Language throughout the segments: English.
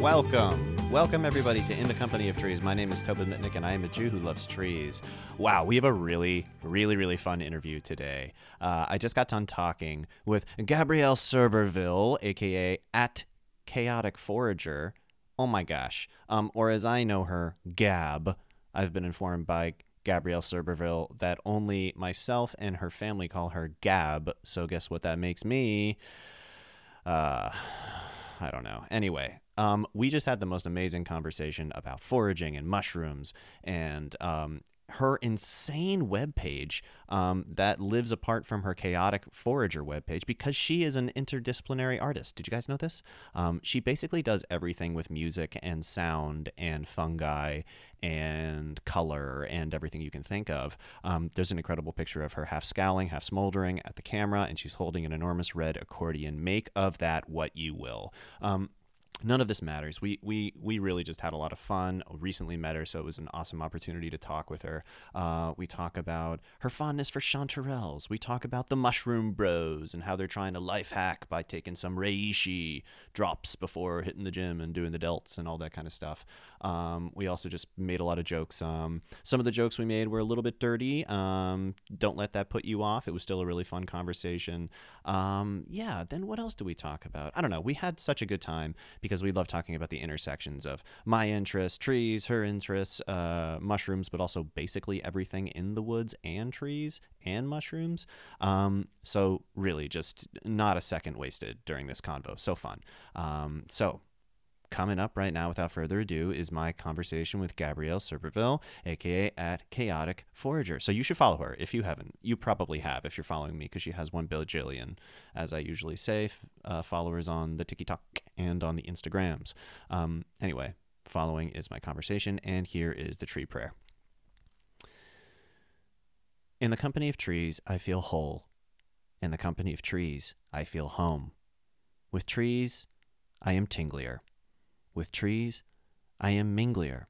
Welcome. Welcome, everybody, to In the Company of Trees. My name is Tobin Mitnick, and I am a Jew who loves trees. Wow, we have a really, really, really fun interview today. Uh, I just got done talking with Gabrielle Cerberville, aka at Chaotic Forager. Oh my gosh. Um, or as I know her, Gab. I've been informed by Gabrielle Cerberville that only myself and her family call her Gab. So guess what that makes me? Uh, I don't know. Anyway, um, we just had the most amazing conversation about foraging and mushrooms and um, her insane webpage um, that lives apart from her chaotic forager webpage because she is an interdisciplinary artist. Did you guys know this? Um, she basically does everything with music and sound and fungi and color and everything you can think of. Um, there's an incredible picture of her half scowling, half smoldering at the camera, and she's holding an enormous red accordion. Make of that what you will. Um, none of this matters. We we we really just had a lot of fun. Recently met her, so it was an awesome opportunity to talk with her. Uh, we talk about her fondness for chanterelles. We talk about the mushroom bros and how they're trying to life hack by taking some reishi drops before hitting the gym and doing the delts and all that kind of stuff. Um, we also just made a lot of jokes. Um, some of the jokes we made were a little bit dirty. Um, don't let that put you off. It was still a really fun conversation. Um, yeah. Then what else do we talk about? I don't know. We had such a good time because we love talking about the intersections of my interests, trees, her interests, uh, mushrooms, but also basically everything in the woods and trees and mushrooms. Um, so really, just not a second wasted during this convo. So fun. Um, so coming up right now, without further ado, is my conversation with Gabrielle Cerberville, aka at Chaotic Forager. So you should follow her if you haven't. You probably have if you're following me because she has one bajillion, as I usually say, uh, followers on the TikTok and on the Instagrams. Um, anyway, following is my conversation, and here is the tree prayer. In the company of trees, I feel whole. In the company of trees, I feel home. With trees, I am tinglier. With trees, I am minglier.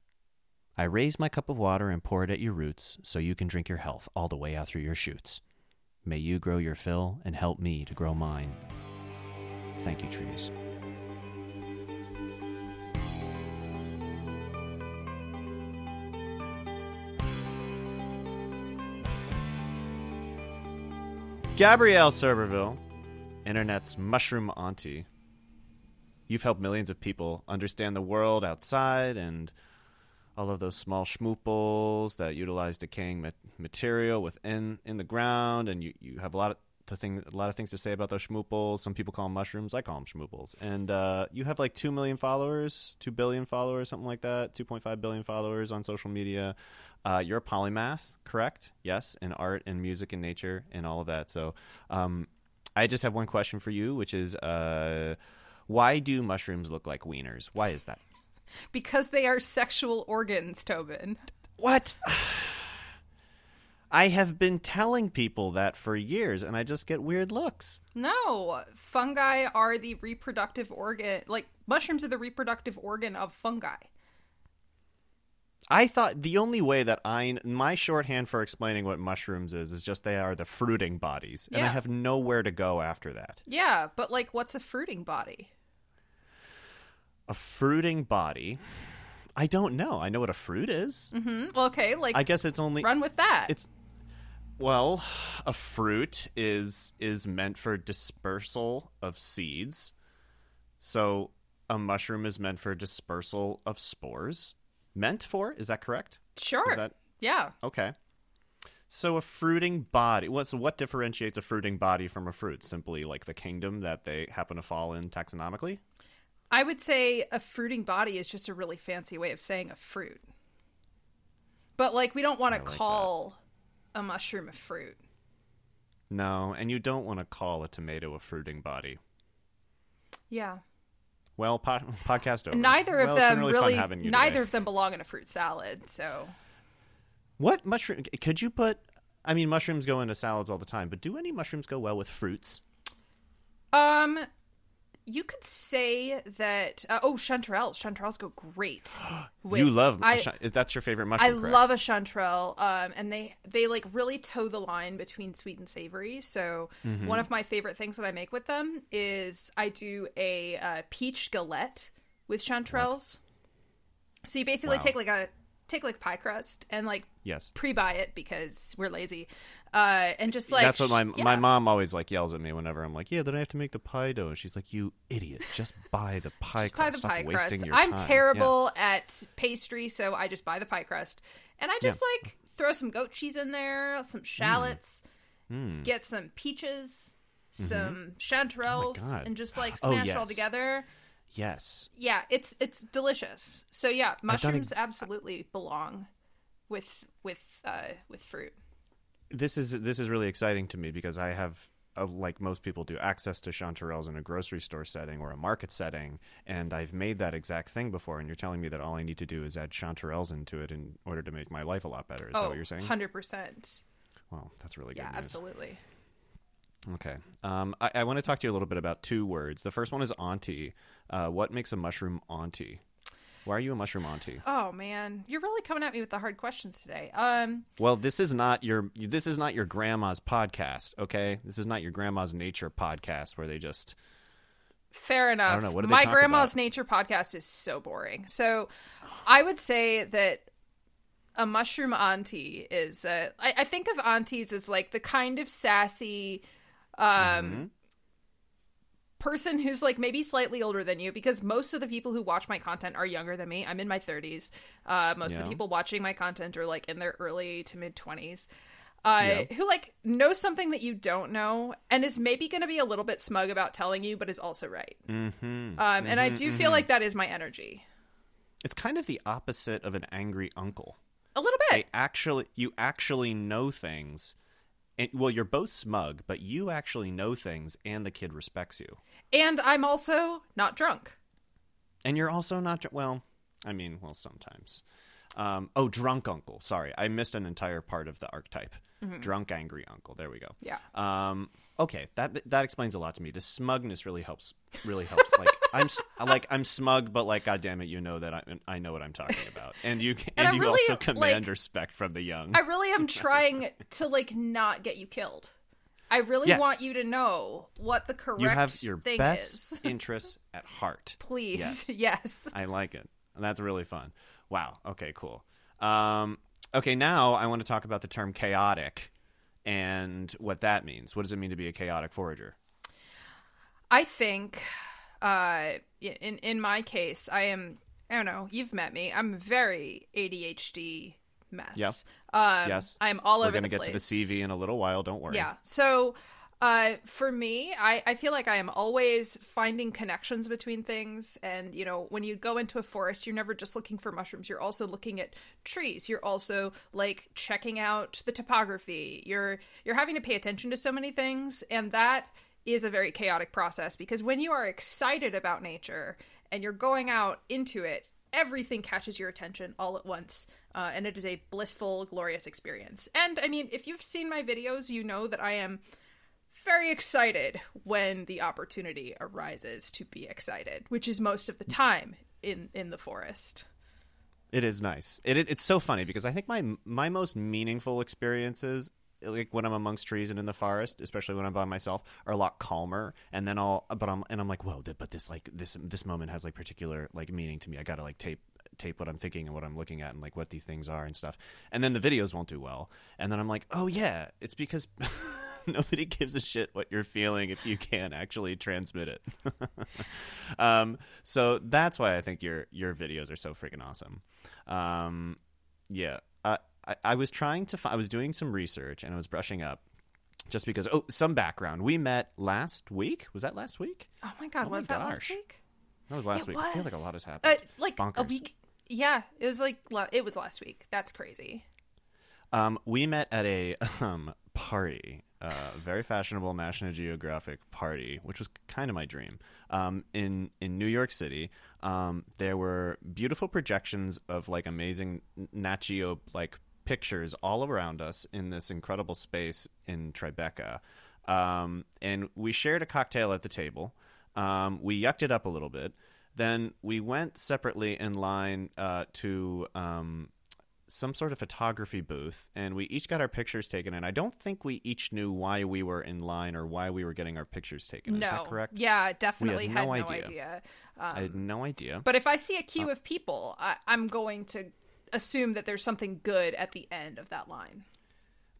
I raise my cup of water and pour it at your roots so you can drink your health all the way out through your shoots. May you grow your fill and help me to grow mine. Thank you, trees. Gabrielle Cerberville, internet's mushroom auntie. You've helped millions of people understand the world outside and all of those small schmooples that utilize decaying ma- material within in the ground, and you, you have a lot of to thing, a lot of things to say about those schmooples. Some people call them mushrooms. I call them schmooples. And uh, you have like two million followers, two billion followers, something like that. Two point five billion followers on social media. Uh, you're a polymath, correct? Yes, in art and music and nature and all of that. So, um, I just have one question for you, which is, uh, why do mushrooms look like wieners? Why is that? Because they are sexual organs, Tobin. What? I have been telling people that for years, and I just get weird looks. No, fungi are the reproductive organ. Like mushrooms are the reproductive organ of fungi. I thought the only way that I my shorthand for explaining what mushrooms is is just they are the fruiting bodies, and I have nowhere to go after that. Yeah, but like, what's a fruiting body? A fruiting body. I don't know. I know what a fruit is. Mm-hmm. Well, okay, like I guess it's only run with that. it's well, a fruit is is meant for dispersal of seeds. So a mushroom is meant for dispersal of spores. Meant for? Is that correct? sure. Is that Yeah. okay? So a fruiting body. What so what differentiates a fruiting body from a fruit? Simply like the kingdom that they happen to fall in taxonomically? I would say a fruiting body is just a really fancy way of saying a fruit. But like, we don't want to like that. call a mushroom a fruit. No, and you don't want to call a tomato a fruiting body. Yeah. Well, po- podcast over. Neither of Well, it's them really, really, fun having you neither today. of them belong in a fruit salad. So What mushroom? Could you put? I mean, mushrooms go into salads all the time, but do any mushrooms go well with fruits? Um you could say that. Uh, oh, chanterelles. Chanterelles go great. with- you love I, that's your favorite I mushroom. correct? love a chanterelle, um, and they they like really toe the line between sweet and savory. So Mm-hmm. one of my favorite things that I make with them is I do a uh, peach galette with chanterelles. So you basically Wow. take like a take like pie crust and like yes. pre-buy it because we're lazy, uh, and just like That's what my yeah. my mom always like yells at me whenever I'm like, yeah, then I have to make the pie dough. And she's like, you idiot, just buy the pie just crust. buy the Stop pie crust. I'm time." terrible at pastry, so I just buy the pie crust, and I just like throw some goat cheese in there, Mm. some shallots, get some peaches, some chanterelles, Mm-hmm. God. and just like Oh, smash all together. Yes. Yeah, it's it's delicious. So yeah, mushrooms ex- absolutely belong with with uh, with fruit. This is this is really exciting to me because I have. Uh, like most people do, access to chanterelles in a grocery store setting or a market setting, and I've made that exact thing before. And you're telling me that all I need to do is add chanterelles into it in order to make my life a lot better. Is that what you're saying? 100%. Well, that's really good Oh, Yeah, news. absolutely. Okay. Um, I, I want to talk to you a little bit about two words. The first one is auntie. Uh, what makes a mushroom auntie? Why are you a mushroom auntie? Oh man, you're really coming at me with the hard questions today. Um, Well, this is not your this is not your grandma's podcast, okay? This is not your grandma's nature podcast where they just fair enough. I don't know, what do My grandma's about? nature podcast is so boring. So, I would say that a mushroom auntie is. Uh, I, I think of aunties as like the kind of sassy. Um, Mm-hmm. Person who's like maybe slightly older than you because most of the people who watch my content are younger than me i'm in my 30s uh, most of the people watching my content are like in their early to mid 20s uh, Yeah. who like knows something that you don't know and is maybe going to be a little bit smug about telling you but is also right mm-hmm. um, and i do feel like that is my energy It's kind of the opposite of an angry uncle. a little They bit actually you actually know things. And, well, you're both smug, but you actually know things and the kid respects you. and i'm also not drunk And you're also not dr- well. I mean, well, sometimes. Um, oh, drunk uncle. Sorry, I missed an entire part of the archetype. Drunk, angry uncle. There we go. Yeah. Um, okay, that that explains a lot to me. The smugness really helps. Really helps. like I'm like I'm smug, but like, goddamn it, you know that I I know what I'm talking about, and you and, And you really, also command like- respect from the young. i really am trying to like not get you killed i really Yeah. want you to know what the correct you have your thing best is interests at heart. please Yes. yes. I like it. That's really fun. Wow. Okay, cool. Um, okay, now I want to talk about the term chaotic and what that means. What does it mean to be a chaotic forager? I think, uh, in in my case, I am. I don't know. You've met me. I'm very ADHD mess. Yeah. Um, yes. I'm all over. We're gonna the get to the. CV in a little while. Don't worry. Yeah. So, uh, for me, I, I feel like I am always finding connections between things. And, you know, when you go into a forest, you're never just looking for mushrooms. You're also looking at trees. You're also like checking out the topography. You're, you're having to pay attention to so many things. And that is a very chaotic process because when you are excited about nature and you're going out into it, everything catches your attention all at once. Uh, and it is a blissful, glorious experience. And I mean, if you've seen my videos, you know that I am very excited when the opportunity arises to be excited, which is most of the time in in the forest. It is nice. It, it it's so funny because I think my my most meaningful experiences like when I'm amongst trees and in the forest, especially when I'm by myself, are a lot calmer. And then I'll, but I'm, and I'm like, whoa, but this like this this moment has like particular like meaning to me. I gotta like tape tape what I'm thinking and what I'm looking at and like what these things are and stuff. And then the videos won't do well. And then I'm like, oh yeah, it's because nobody gives a shit what you're feeling if you can't actually transmit it. um, so that's why I think your your videos are so freaking awesome. Um, yeah, I, I I was trying to. Fi- I was doing some research and I was brushing up. Just because, oh, some background. We met last week. Was that last week? Oh my god, Oh my was that last week? That was last It week. I feel like a lot has Uh, happened. like a week. Yeah, it was like it was last week. That's crazy. Um, we met at a um, party, uh, very fashionable National Geographic party, which was kind of my dream. Um, in in New York City, um, there were beautiful projections of like amazing Nat Geo like pictures all around us in this incredible space in Tribeca, um, and we shared a cocktail at the table. Um, we yucked it up a little bit. Then we went separately in line uh, to um, some sort of photography booth, and we each got our pictures taken. And I don't think we each knew why we were in line or why we were getting our pictures taken. Is no. that correct? Yeah, definitely no had no idea. idea. Um, I had no idea. but if I see a queue of people, I, I'm going to assume that there's something good at the end of that line.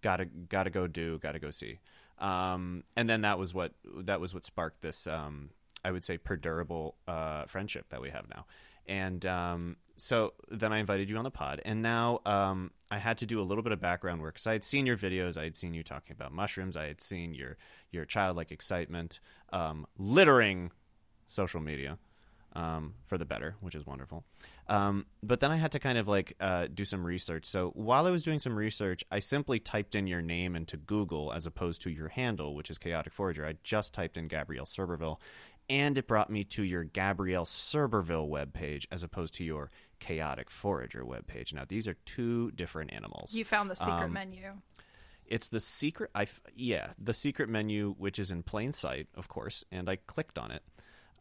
gotta gotta go do gotta go see um, and then that was what that was what sparked this um, i would say perdurable uh, friendship that we have now and um, so then i invited you on the pod and now um, i had to do a little bit of background work because i had seen your videos i had seen you talking about mushrooms i had seen your your childlike excitement um, littering social media um, for the better, which is wonderful. Um, but then I had to kind of like uh, do some research. So while I was doing some research, I simply typed in your name into Google as opposed to your handle, which is Chaotic Forager. I just typed in Gabrielle Cerberville, and it brought me to your Gabrielle Cerberville webpage as opposed to your Chaotic Forager webpage. Now these are two different animals. You found the secret Um, menu. It's the secret. I yeah, the secret menu, which is in plain sight, of course, and I clicked on it.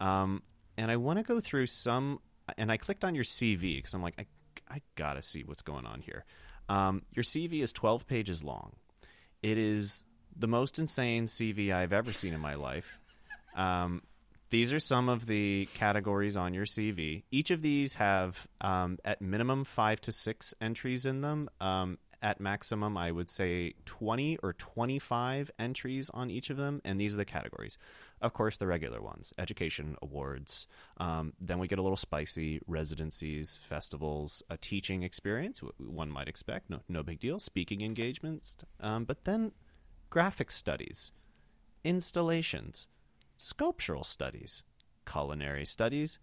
Um, and I want to go through some, and I clicked on your CV because I'm like, I, I gotta see what's going on here. Um, your CV is 12 pages long. It is the most insane CV I've ever seen in my life. Um, these are some of the categories on your CV. Each of these have, um, at minimum, five to six entries in them. Um, at maximum, I would say 20 or 25 entries on each of them. And these are the categories. Of course, the regular ones education, awards. Um, then we get a little spicy residencies, festivals, a teaching experience, one might expect. No, no big deal. Speaking engagements. Um, but then graphic studies, installations, sculptural studies, culinary studies,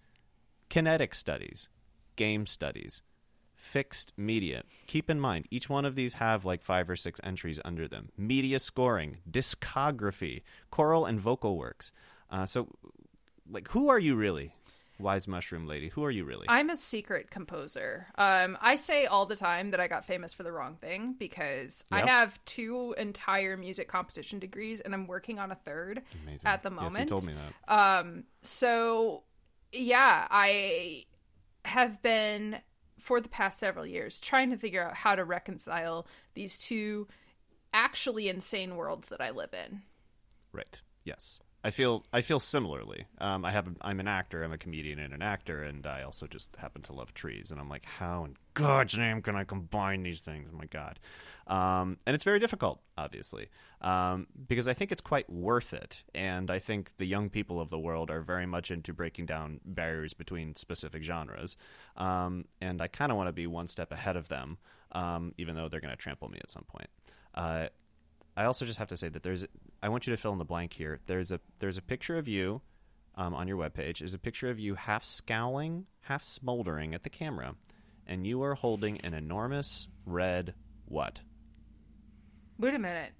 kinetic studies, game studies, fixed media. Keep in mind, each one of these have like five or six entries under them. Media scoring, discography, choral and vocal works. Uh, so, like, who are you really, wise mushroom lady? Who are you really? I'm a secret composer. Um, I say all the time that I got famous for the wrong thing because I have two entire music composition degrees and I'm working on a third Amazing. at the moment. Yes, you told me that. So, yeah, I have been for the past several years trying to figure out how to reconcile these two actually insane worlds that I live in. Right. Yes. I feel I feel similarly. Um, I have I'm an actor. I'm a comedian and an actor, and I also just happen to love trees. And I'm like, how in God's name can I combine these things? Oh my God! Um, and it's very difficult, obviously, um, because I think it's quite worth it. And I think the young people of the world are very much into breaking down barriers between specific genres. Um, and I kind of want to be one step ahead of them, um, even though they're going to trample me at some point. Uh, I also just have to say that there's. I want you to fill in the blank here. There's a there's a picture of you um, on your webpage. There's a picture of you half scowling, half smoldering at the camera, and you are holding an enormous red what? Wait a minute.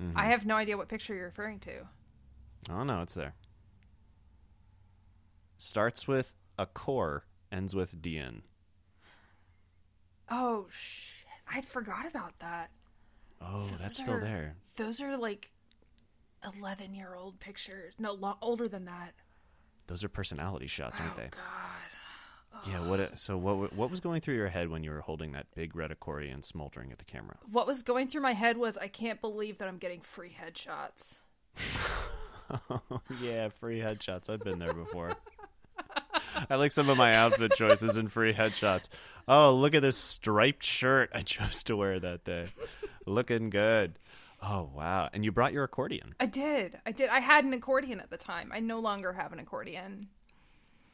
Mm-hmm. I have no idea what picture you're referring to. Oh no, it's there. Starts with a core, ends with DN. Oh shit! I forgot about that. Oh, that's Those still there. Those are like eleven-year-old pictures. No, lo- older than that. Those are personality shots, aren't oh they? god. Yeah. What? So what? What was going through your head when you were holding that big red accordion, smoldering at the camera? What was going through my head was I can't believe that I'm getting free headshots. yeah, free headshots. I've been there before. I like some of my outfit choices and free headshots. Oh, look at this striped shirt I chose to wear that day. Looking good. Oh, wow. And you brought your accordion, I did. I did. I had an accordion at the time. I no longer have an accordion.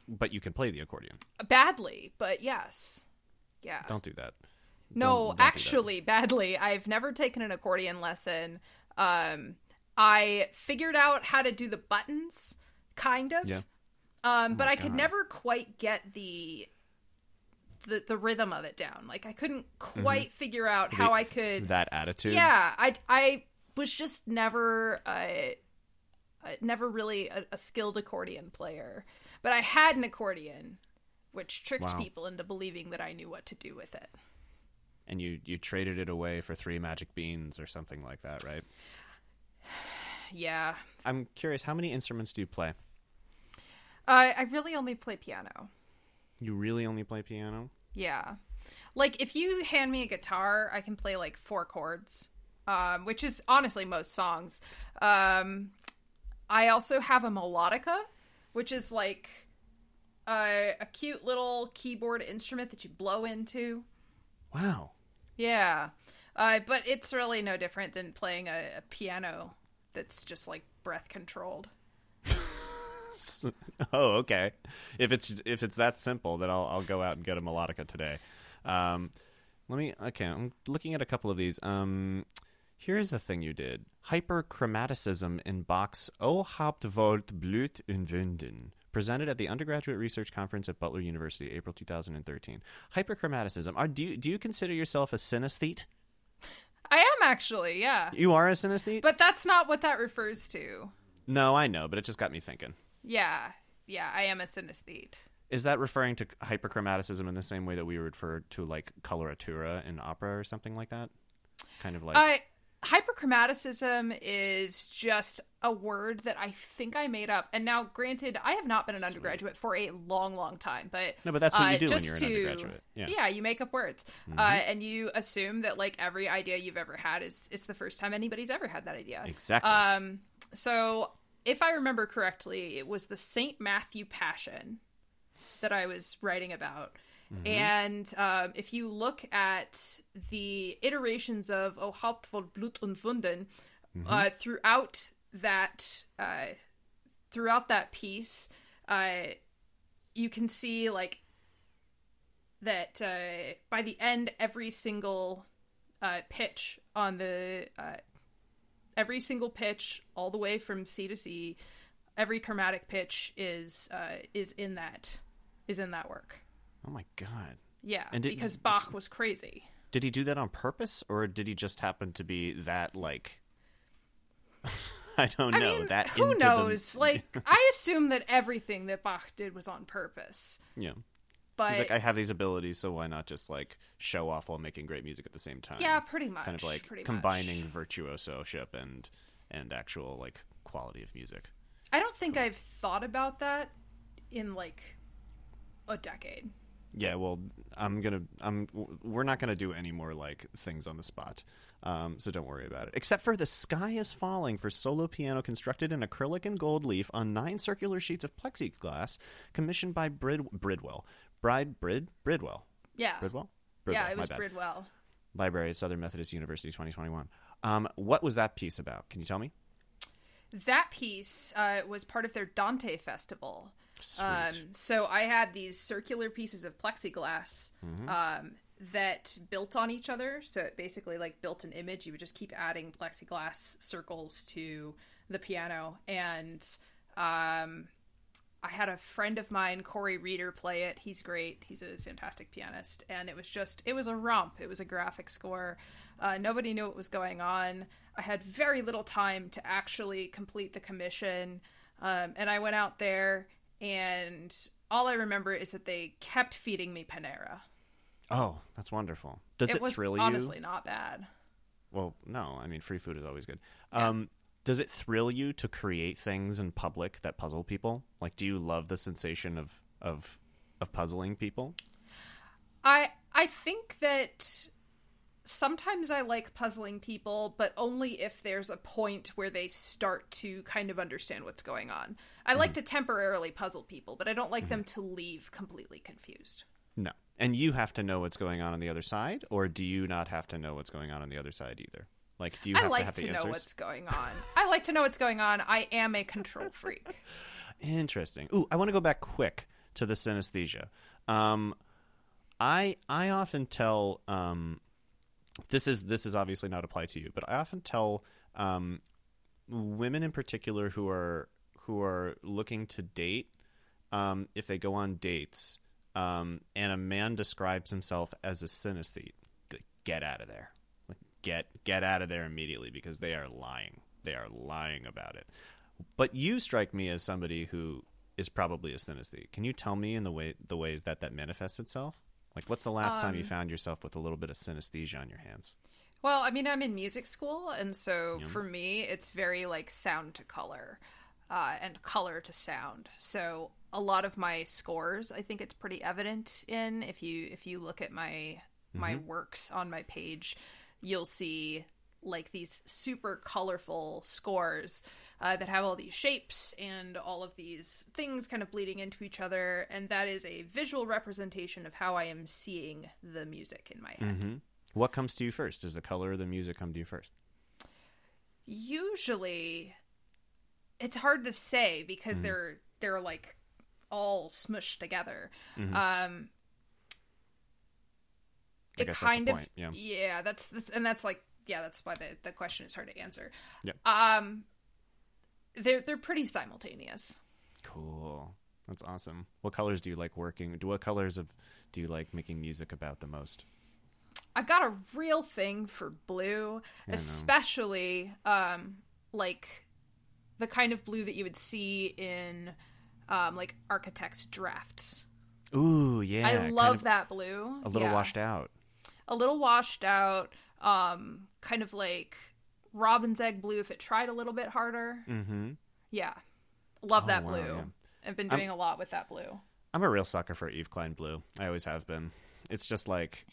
but you can play the accordion. Badly, but yes. Yeah. Don't do that. no, don't- don't do that. actually, badly. I've never taken an accordion lesson. Um, I figured out how to do the buttons, kind of. Yeah. Um, but my I could never quite get the the the rhythm of it down. Like I couldn't quite figure out how Mm-hmm. The- I could. That attitude. Yeah, I I was just never uh, uh, never really a, a skilled accordion player, but I had an accordion, which tricked Wow. people into believing that I knew what to do with it. And you, you traded it away for three magic beans or something like that, right? Yeah, I'm curious, how many instruments do you play? Uh, I really only play piano. You really only play piano? Yeah. Like if you hand me a guitar, I can play like four chords, um, which is honestly most songs. Um, I also have a melodica, which is like a, a cute little keyboard instrument that you blow into. Wow. Yeah. Uh, but it's really no different than playing a, a piano that's just like breath controlled. oh, okay. If it's if it's that simple, then I'll I'll go out and get a melodica today. Um, let me. Okay, I'm looking at a couple of these. Um, here's the thing you did: hyperchromaticism in Bach's O Haupt voll Blut und Wunden, presented at the undergraduate research conference at Butler University, April 2013. Hyperchromaticism. Are do you, do you consider yourself a synesthete? I am actually, yeah. You are a synesthete, But that's not what that refers to. no, I know, but it just got me thinking. Yeah. Yeah, I am a synesthete. Is that referring to hyperchromaticism in the same way that we refer to like coloratura in opera or something like that? Kind of like Uh, hyperchromaticism is just a word that I think I made up. And now, granted, I have not been an undergraduate for a long, long time, but No, but that's what you uh, do when you're an undergraduate. Yeah. Mm-hmm. you make up words, uh, and you assume that like every idea you've ever had is it's the first time anybody's ever had that idea. exactly. Um, so if I remember correctly, it was the Saint Matthew Passion that I was writing about. Mm-hmm. And um, if you look at the iterations of O Haupt voll Blut und Wunden Mm-hmm. uh, throughout that uh, throughout that piece, uh, you can see like that uh, by the end, every single uh, pitch on the uh, every single pitch, all the way from C to C, every chromatic pitch is uh, is in that is in that work. oh my god. Yeah, And did- because Bach was crazy. Did he do that on purpose or did he just happen to be that like I don't I know, mean, that who into the- knows? like, I assume that everything that Bach did was on purpose. Yeah. But He's like I have these abilities so why not just like show off while making great music at the same time? yeah, pretty much. Kind of like combining Much. virtuosoship and and actual like quality of music. I don't think I've thought about that in like a decade. Yeah, well, I'm gonna, I'm, we're not gonna do any more like things on the spot, um, so don't worry about it. Except for the sky is falling for solo piano constructed in acrylic and gold leaf on nine circular sheets of plexiglass, commissioned by Brid, Bridwell, Bride Brid, Bridwell, Yeah. Bridwell, yeah, it was bad. Bridwell. Library at Southern Methodist University, 2021. Um, what was that piece about? Can you tell me? That piece uh, was part of their Dante festival. Sweet. Um, so I had these circular pieces of plexiglass Mm-hmm. um, that built on each other. So it basically like built an image. You would just keep adding plexiglass circles to the piano. And um, I had a friend of mine, Corey Reeder, play it. He's great. He's a fantastic pianist. And it was just, it was a romp. It was a graphic score. Uh, nobody knew what was going on. I had very little time to actually complete the commission. Um, and I went out there, and all I remember is that they kept feeding me Panera. oh, that's wonderful. Does it, was thrill you? honestly not bad. Well, no. I mean, free food is always good. Um, does it thrill you to create things in public that puzzle people? Like, do you love the sensation of of of puzzling people? I I think that sometimes I like puzzling people, but only if there's a point where they start to kind of understand what's going on. I like mm-hmm. to temporarily puzzle people, but I don't like them mm-hmm. to leave completely confused. No. And you have to know what's going on on the other side, or do you not have to know what's going on on the other side either? Like, do you I have like to have to the know what's going on. I like to know what's going on. I am a control freak. Interesting. Ooh, I want to go back quick to the synesthesia. Um, I I often tell um, this is this is obviously not applied to you, but I often tell um, women in particular who are who are looking to date um, if they go on dates um, and a man describes himself as a synesthete, get out of there. Get get out of there immediately because they are lying. They are lying about it. But you strike me as somebody who is probably a synesthete. Can you tell me in the way the ways that that manifests itself? Like, what's the last time you Um, found yourself with a little bit of synesthesia on your hands? Well, I mean, I'm in music school, and so for me, it's very like sound to color uh, and color to sound. So a lot of my scores i think it's pretty evident in if you if you look at my my works on my page you'll see like these super colorful scores uh, that have all these shapes and all of these things kind of bleeding into each other. And that is a visual representation of how i am seeing the music in my head. What comes to you first? Does the color or the music come to you first? usually it's hard to say because they're they're like all smushed together. Um I it guess that's the kind of yeah. yeah that's, that's and that's like yeah that's why the, the question is hard to answer Yeah. um they're they're pretty simultaneous Cool. That's awesome. What colors do you like working? Do what colors of do you like making music about the most? I've got a real thing for blue, especially um like the kind of blue that you would see in um like architects drafts. Ooh, yeah. I kind love of that blue. A little Yeah. washed out. A little washed out, um kind of like robin's egg blue if it tried a little bit harder. Mm-hmm. Yeah. Love that wow, blue. yeah. I've been doing a lot with that blue. I'm a real sucker for Yves Klein blue. I always have been. It's just like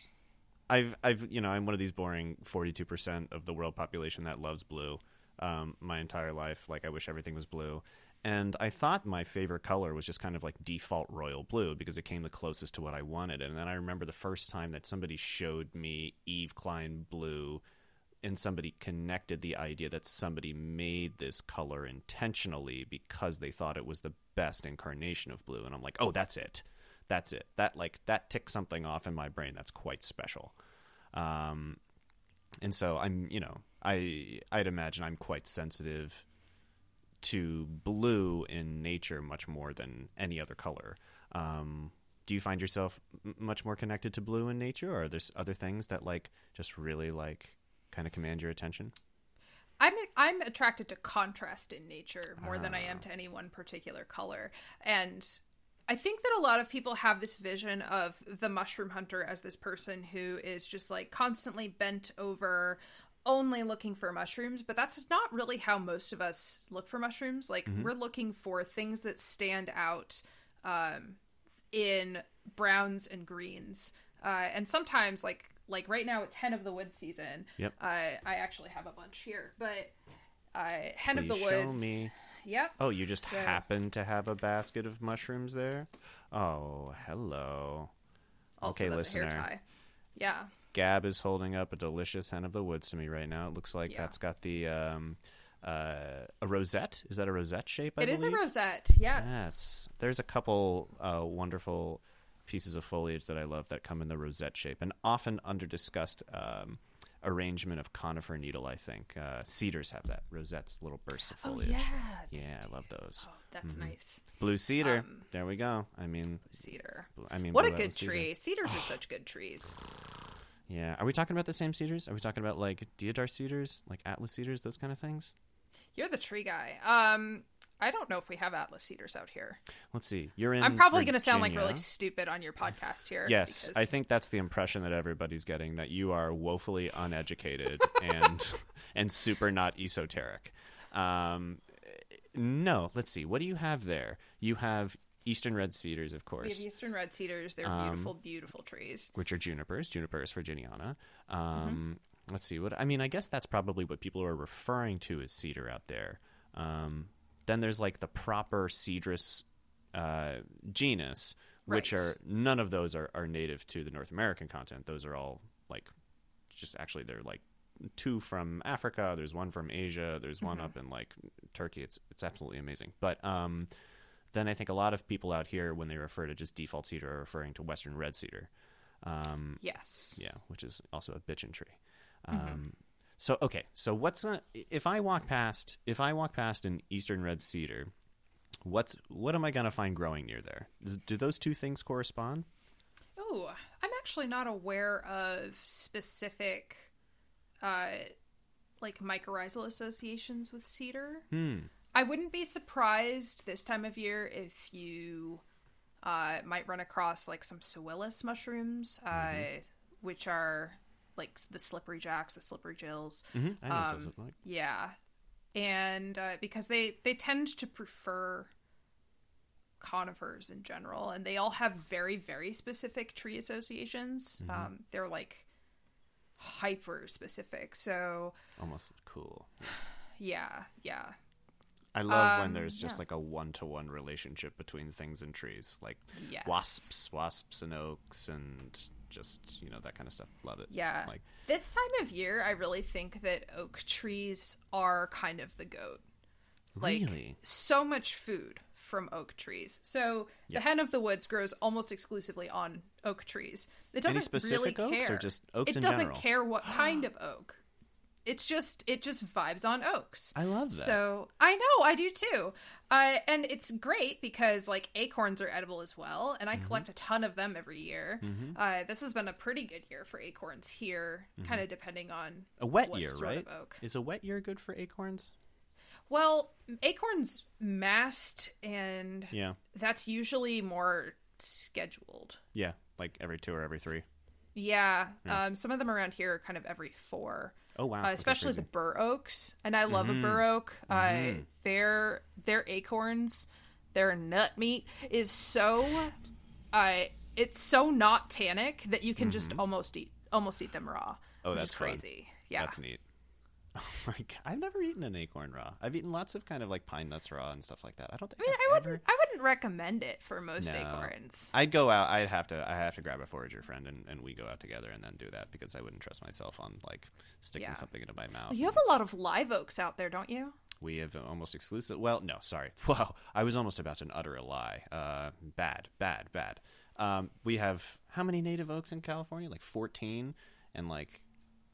I've I've you know I'm one of these boring 42 percent of the world population that loves blue. Um, my entire life, like I wish everything was blue. And I thought my favorite color was just kind of like default royal blue because it came the closest to what I wanted. And then I remember the first time that somebody showed me Yves Klein blue and somebody connected the idea that somebody made this color intentionally because they thought it was the best incarnation of blue. And i'm like oh that's it. That's it. That like that ticks something off in my brain that's quite special. Um, and so i'm you know i i'd imagine i'm quite sensitive to blue in nature much more than any other color um, do you find yourself m- much more connected to blue in nature or are there other things that like just really like kind of command your attention I'm I'm attracted to contrast in nature more than I Ah. am to any one particular color. And I think that a lot of people have this vision of the mushroom hunter as this person who is just like constantly bent over only looking for mushrooms, but that's not really how most of us look for mushrooms. Like we're looking for things that stand out um, in browns and greens. Uh, and sometimes like like right now it's hen of the woods season. Yep. I I actually have a bunch here, but uh, hen of the Please woods. show me. Yep. Oh, you just So- happen to have a basket of mushrooms there? Oh, hello. Also, okay, that's a hair listener. tie. Yeah. Gab is holding up a delicious hen of the woods to me right now. It looks like Yeah. that's got the um, uh, a rosette. Is that a rosette shape? I It is a rosette. Yes. Yes. There's a couple uh, wonderful pieces of foliage that I love that come in the rosette shape, and often under discussed um, arrangement of conifer needle. I think uh, cedars have that rosette's little bursts of Oh foliage. yeah. Yeah, I love those. Oh, that's nice. Blue cedar. Um, there we go. I mean, Cedar. I mean, What a good cedar. tree. Cedars are such good trees. Yeah. Are we talking about the same cedars? Are we talking about like deodar cedars, like atlas cedars, those kind of things? You're the tree guy. Um, I don't know if we have atlas cedars out here. Let's see. You're in. I'm probably going to sound like really stupid on your podcast here. Yes, because- I think that's the impression that everybody's getting that you are woefully uneducated and and super not esoteric. Um, no, let's see. What do you have there? You have eastern red cedars, of course. we have eastern red cedars. They're Um, beautiful, beautiful trees. which are junipers, Juniperus virginiana. Mm-hmm. Um, Let's see. What I mean, I guess that's probably what people are referring to as cedar out there. Um, then there's like the proper cedrus uh, genus, which are none of those are, are native to the North American continent. Those are all like just actually they're like two from Africa. There's one from Asia. There's one Mm-hmm. up in like Turkey. It's it's absolutely amazing. But um, then I think a lot of people out here, when they refer to just default cedar, are referring to Western red cedar. Um, Yes. yeah, which is also a bitchin' tree. Um, So okay, so what's a, if I walk past if I walk past an eastern red cedar, what's what am I gonna find growing near there? Do those two things correspond? Oh, I'm actually not aware of specific, uh, like mycorrhizal associations with cedar. Hmm. I wouldn't be surprised this time of year if you uh, might run across like some Suillus mushrooms, uh, which are like the slippery jacks, the slippery jills. Mm-hmm. I know what those Um, like. Yeah, and uh, because they they tend to prefer conifers in general, and they all have very, very specific tree associations. Mm-hmm. Um, they're like hyper specific. So, Almost cool. yeah, yeah. I love when Um, there's just yeah. like a one to one relationship between things and trees, like Yes. wasps, wasps and oaks, and just you know that kind of stuff. Love it. Yeah. Like This time of year, I really think that oak trees are kind of the goat. Like, Really? so much food from oak trees. So, Yeah. the hen of the woods grows almost exclusively on oak trees. It doesn't really care. just oaks it doesn't general? care what kind of oak. It's just it just vibes on oaks. I love that. So I know I do too, uh, and it's great because like acorns are edible as well, and I Mm-hmm. collect a ton of them every year. Uh, this has been a pretty good year for acorns here, kind of depending on Mm-hmm. a wet year, right? oak. Is a wet year good for acorns? Well, acorns mast, and Yeah. that's usually more scheduled. Yeah, like every two or every three. Yeah, um, some of them around here are kind of every four. Oh wow. uh, especially the crazy. bur oaks, and I love Mm-hmm. a bur oak. Uh, their their acorns, their nut meat is so, uh, it's so not tannic that you can just almost eat almost eat them raw. Mm-hmm. Oh, that's is fun. crazy. Yeah, That's neat. Oh my god, I've never eaten an acorn raw. I've eaten lots of kind of like pine nuts raw and stuff like that. I don't think I mean, I've I wouldn't I wouldn't recommend it for most No. acorns. I'd go out. I'd have to. I have to grab a forager friend, and, and we go out together, and then do that because I wouldn't trust myself on like sticking Yeah. something into my mouth. You have a lot of live oaks out there, don't you? We have almost exclusive. Well, no, sorry. Wow, I was almost about to utter a lie. Uh, bad, bad, bad. Um, we have how many native oaks in California? Like fourteen, and like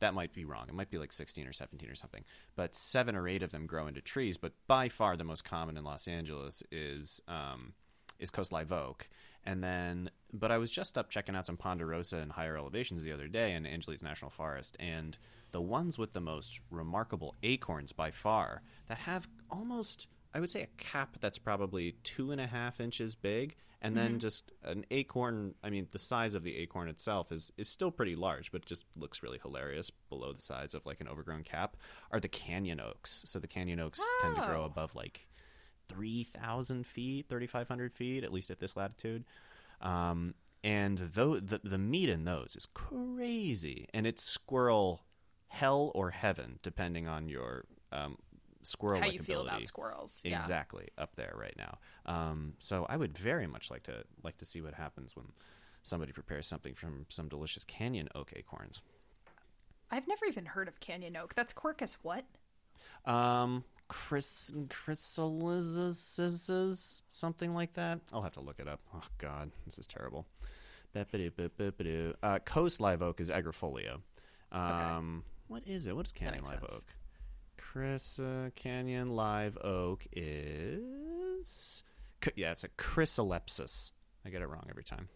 that might be wrong. It might be like sixteen or seventeen or something. But seven or eight of them grow into trees. But by far the most common in Los Angeles is um, is coast live oak. And then, but I was just up checking out some ponderosa and higher elevations the other day in Angeles National Forest, and the ones with the most remarkable acorns by far that have almost, I would say, a cap that's probably two and a half inches big, and then just an acorn. I mean, the size of the acorn itself is is still pretty large, but just looks really hilarious below the size of like an overgrown cap. Are the canyon oaks? So the canyon oaks tend to grow Oh. above like 3,000 feet, 3,500 feet, at least at this latitude. Um, and though the, the meat in those is crazy, and it's squirrel hell or heaven, depending on your um, squirrel How you feel about squirrels? Yeah. Exactly up there right now. Um, so I would very much like to like to see what happens when somebody prepares something from some delicious canyon oak acorns. I've never even heard of canyon oak. That's Quercus what? Um, Chris chrysalises something like that. I'll have to look it up. Oh God, this is terrible. Uh, coast live oak is agrifolia. Um, what is it? What is canyon live sense. oak? Chris uh, canyon live oak is yeah, it's a chrysalepsis. I get it wrong every time.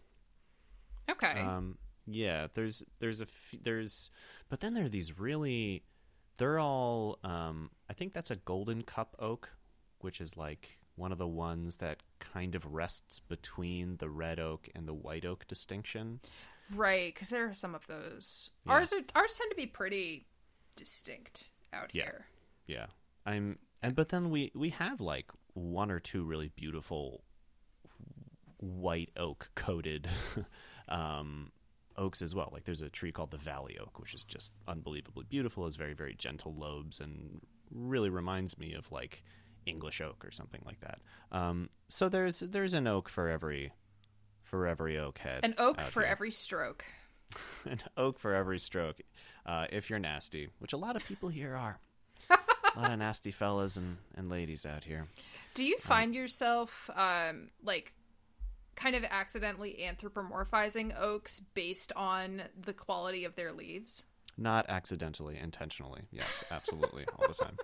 Okay. Um, yeah, there's there's a f- there's, but then there are these really, they're all. Um, I think that's a golden cup oak, which is like one of the ones that kind of rests between the red oak and the white oak distinction. Right, because there are some of those. Yeah. Ours are ours tend to be pretty distinct out Yeah. here. Yeah, I'm and but then we we have like one or two really beautiful white oak coated um, oaks as well. Like there's a tree called the Valley Oak, which is just unbelievably beautiful. Has very very gentle lobes and really reminds me of like English oak or something like that. Um, so there's there's an oak for every for every oak head. An oak for here. every stroke. an oak for every stroke. Uh, if you're nasty, which a lot of people here are. A lot of nasty fellas and, and ladies out here. Do you find yourself um like kind of accidentally anthropomorphizing oaks based on the quality of their leaves? Not accidentally, intentionally. Yes, absolutely, all the time.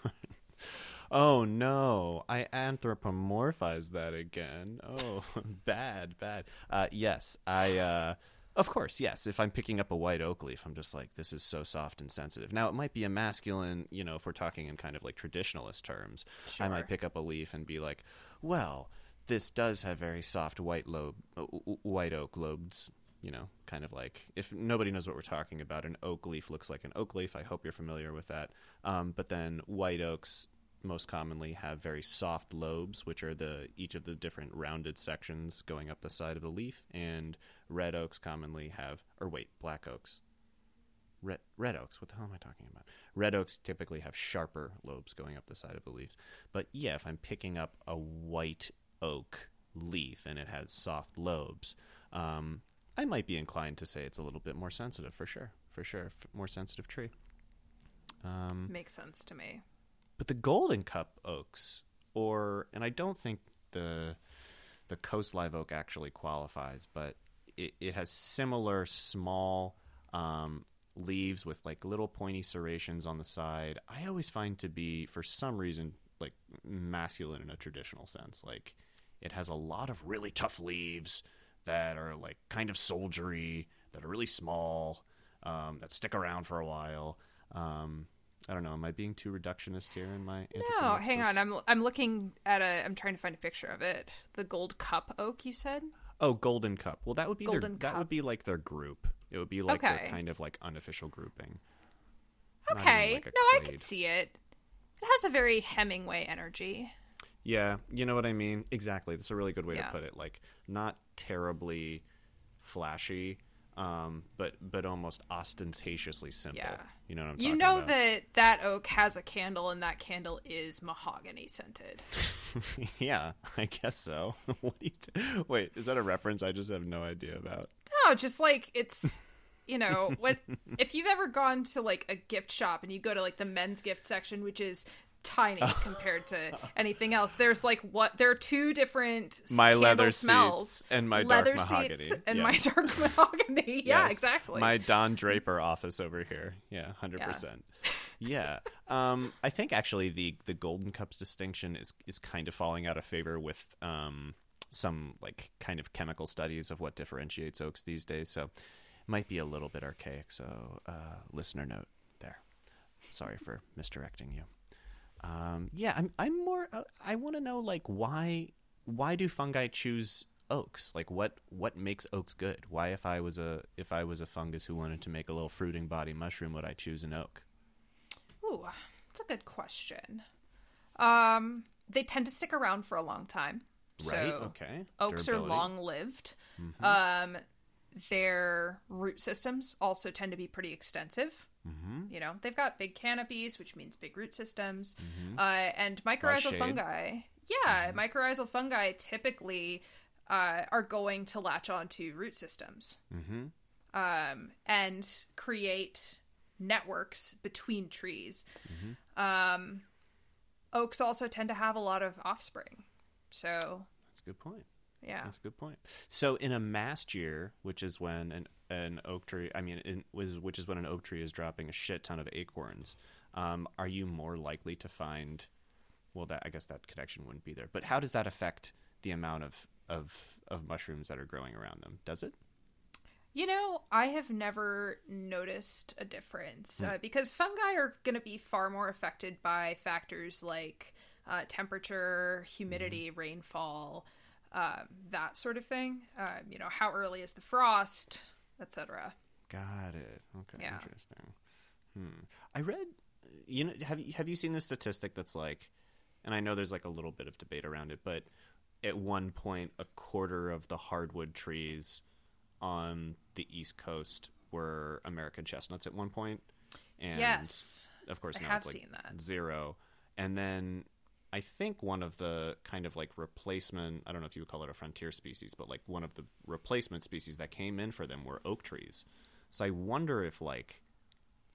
oh no, I anthropomorphized that again. Oh, bad, bad. Uh, yes, I. Uh, of course, yes. If I'm picking up a white oak leaf, I'm just like, this is so soft and sensitive. Now, it might be a masculine, you know, if we're talking in kind of like traditionalist terms. I might pick up a leaf and be like, well, this does have very soft white lobe, uh, white oak lobes. You know, kind of like if nobody knows what we're talking about, an oak leaf looks like an oak leaf. I hope you're familiar with that. Um, but then white oaks most commonly have very soft lobes, which are the each of the different rounded sections going up the side of the leaf, and red oaks commonly have, or wait, black oaks. Red, red oaks. What the hell am I talking about? Red oaks typically have sharper lobes going up the side of the leaves. But yeah, if I'm picking up a white oak leaf and it has soft lobes, um, I might be inclined to say it's a little bit more sensitive for sure. For sure, F- more sensitive tree. Um, Makes sense to me. but the golden cup oaks, or and I don't think the the coast live oak actually qualifies, but it, it has similar small um, leaves with like little pointy serrations on the side. I always find to be for some reason like masculine in a traditional sense. Like it has a lot of really tough leaves that are like kind of soldiery, that are really small, um, that stick around for a while. Um, I don't know. Am I being too reductionist here in my? No, hang on. I'm I'm looking at a. I'm trying to find a picture of it. The gold cup oak. You said. Oh, Golden Cup. Well, that would be their, that would be like their group. It would be like their kind of like unofficial grouping. Okay. like no, I can see it. It has a very Hemingway energy. Yeah, you know what I mean. Exactly. That's a really good way Yeah. to put it. Like not terribly flashy, um, but but almost ostentatiously simple. Yeah. You know what I'm You know about? that that oak has a candle, and that candle is mahogany scented. yeah, I guess so. t- Wait, is that a reference I just have no idea about? No, just like it's you know, what if you've ever gone to like a gift shop and you go to like the men's gift section, which is tiny compared to anything else. There's like what there are two different My leather smells. seats and my leather dark mahogany. seats and Yeah. my dark mahogany. Yeah, Yes. exactly. My Don Draper office over here. Yeah, hundred percent. Yeah. Um, I think actually the the Golden Cups distinction is is kind of falling out of favor with um some like kind of chemical studies of what differentiates oaks these days. So it might be a little bit archaic. So uh, listener note there. Sorry for misdirecting you. Um, yeah, I'm I'm more. Uh, I want to know like why why do fungi choose oaks? Like what what makes oaks good? Why if I was a if I was a fungus who wanted to make a little fruiting body mushroom, would I choose an oak? Ooh, that's a good question. Um, they tend to stick around for a long time. Right. So okay. oaks Durability. Mm-hmm. are long lived. Um, their root systems also tend to be pretty extensive. Mm-hmm. You know, they've got big canopies, which means big root systems. Uh, and mycorrhizal fungi, yeah, mycorrhizal fungi typically uh, are going to latch onto root systems Mm-hmm. um, and create networks between trees. Um, oaks also tend to have a lot of offspring. So, That's a good point. Yeah. That's a good point. So in a mast year, which is when an an oak tree, I mean, in, was which is when an oak tree is dropping a shit ton of acorns, um, are you more likely to find? Well, that I guess that connection wouldn't be there. But how does that affect the amount of of of mushrooms that are growing around them? Does it? You know, I have never noticed a difference uh, because fungi are going to be far more affected by factors like uh, temperature, humidity, rainfall, um, that sort of thing. Um, you know, how early is the frost, etc. Got it. Okay, Yeah. interesting. Hmm. I read. You know, have you have you seen the statistic that's like, and I know there's like a little bit of debate around it, but at one point, a quarter of the hardwood trees on the East Coast were American chestnuts at one point, and yes. of course I now have it's like seen that. zero, and then. I think one of the kind of like replacement, I don't know if you would call it a frontier species, but like one of the replacement species that came in for them were oak trees. So I wonder if, like,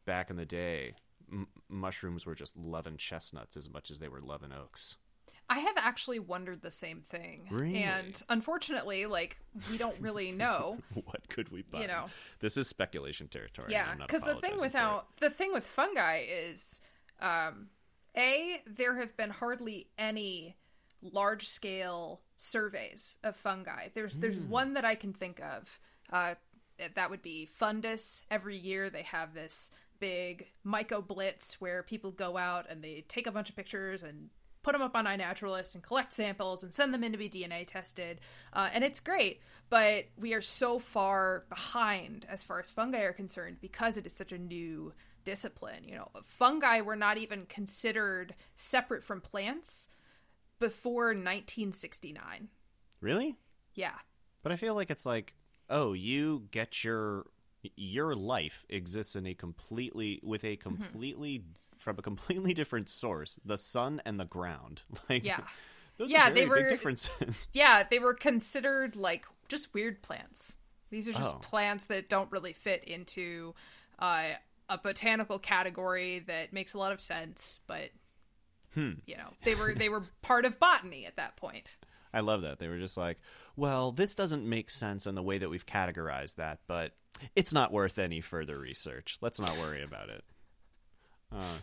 back in the day, m- mushrooms were just loving chestnuts as much as they were loving oaks. I have actually wondered the same thing. Really? And unfortunately, like, we don't really know. what could we You know. this is speculation territory. Yeah, because the thing without the thing with fungi is, um, a there have been hardly any large scale surveys of fungi. There's there's Hmm. one that I can think of. Uh, that would be FunDiS. Every year they have this big myco blitz where people go out and they take a bunch of pictures and put them up on iNaturalist and collect samples and send them in to be DNA tested. Uh, and it's great, but we are so far behind as far as fungi are concerned because it is such a new discipline. You know, fungi were not even considered separate from plants before 1969. Really? Yeah. But I feel like it's like, oh, you get your your life exists in a completely with a Mm-hmm. completely from a completely different source, the sun and the ground. Like Yeah. those Yeah, are very they were- big differences. Yeah, they were considered like just weird plants. These are just Oh. plants that don't really fit into uh, a botanical category that makes a lot of sense, but Hmm. you know, they were they were part of botany at that point. I love that. They were just like, well, this doesn't make sense in the way that we've categorized that, but it's not worth any further research. Let's not worry about it. Uh,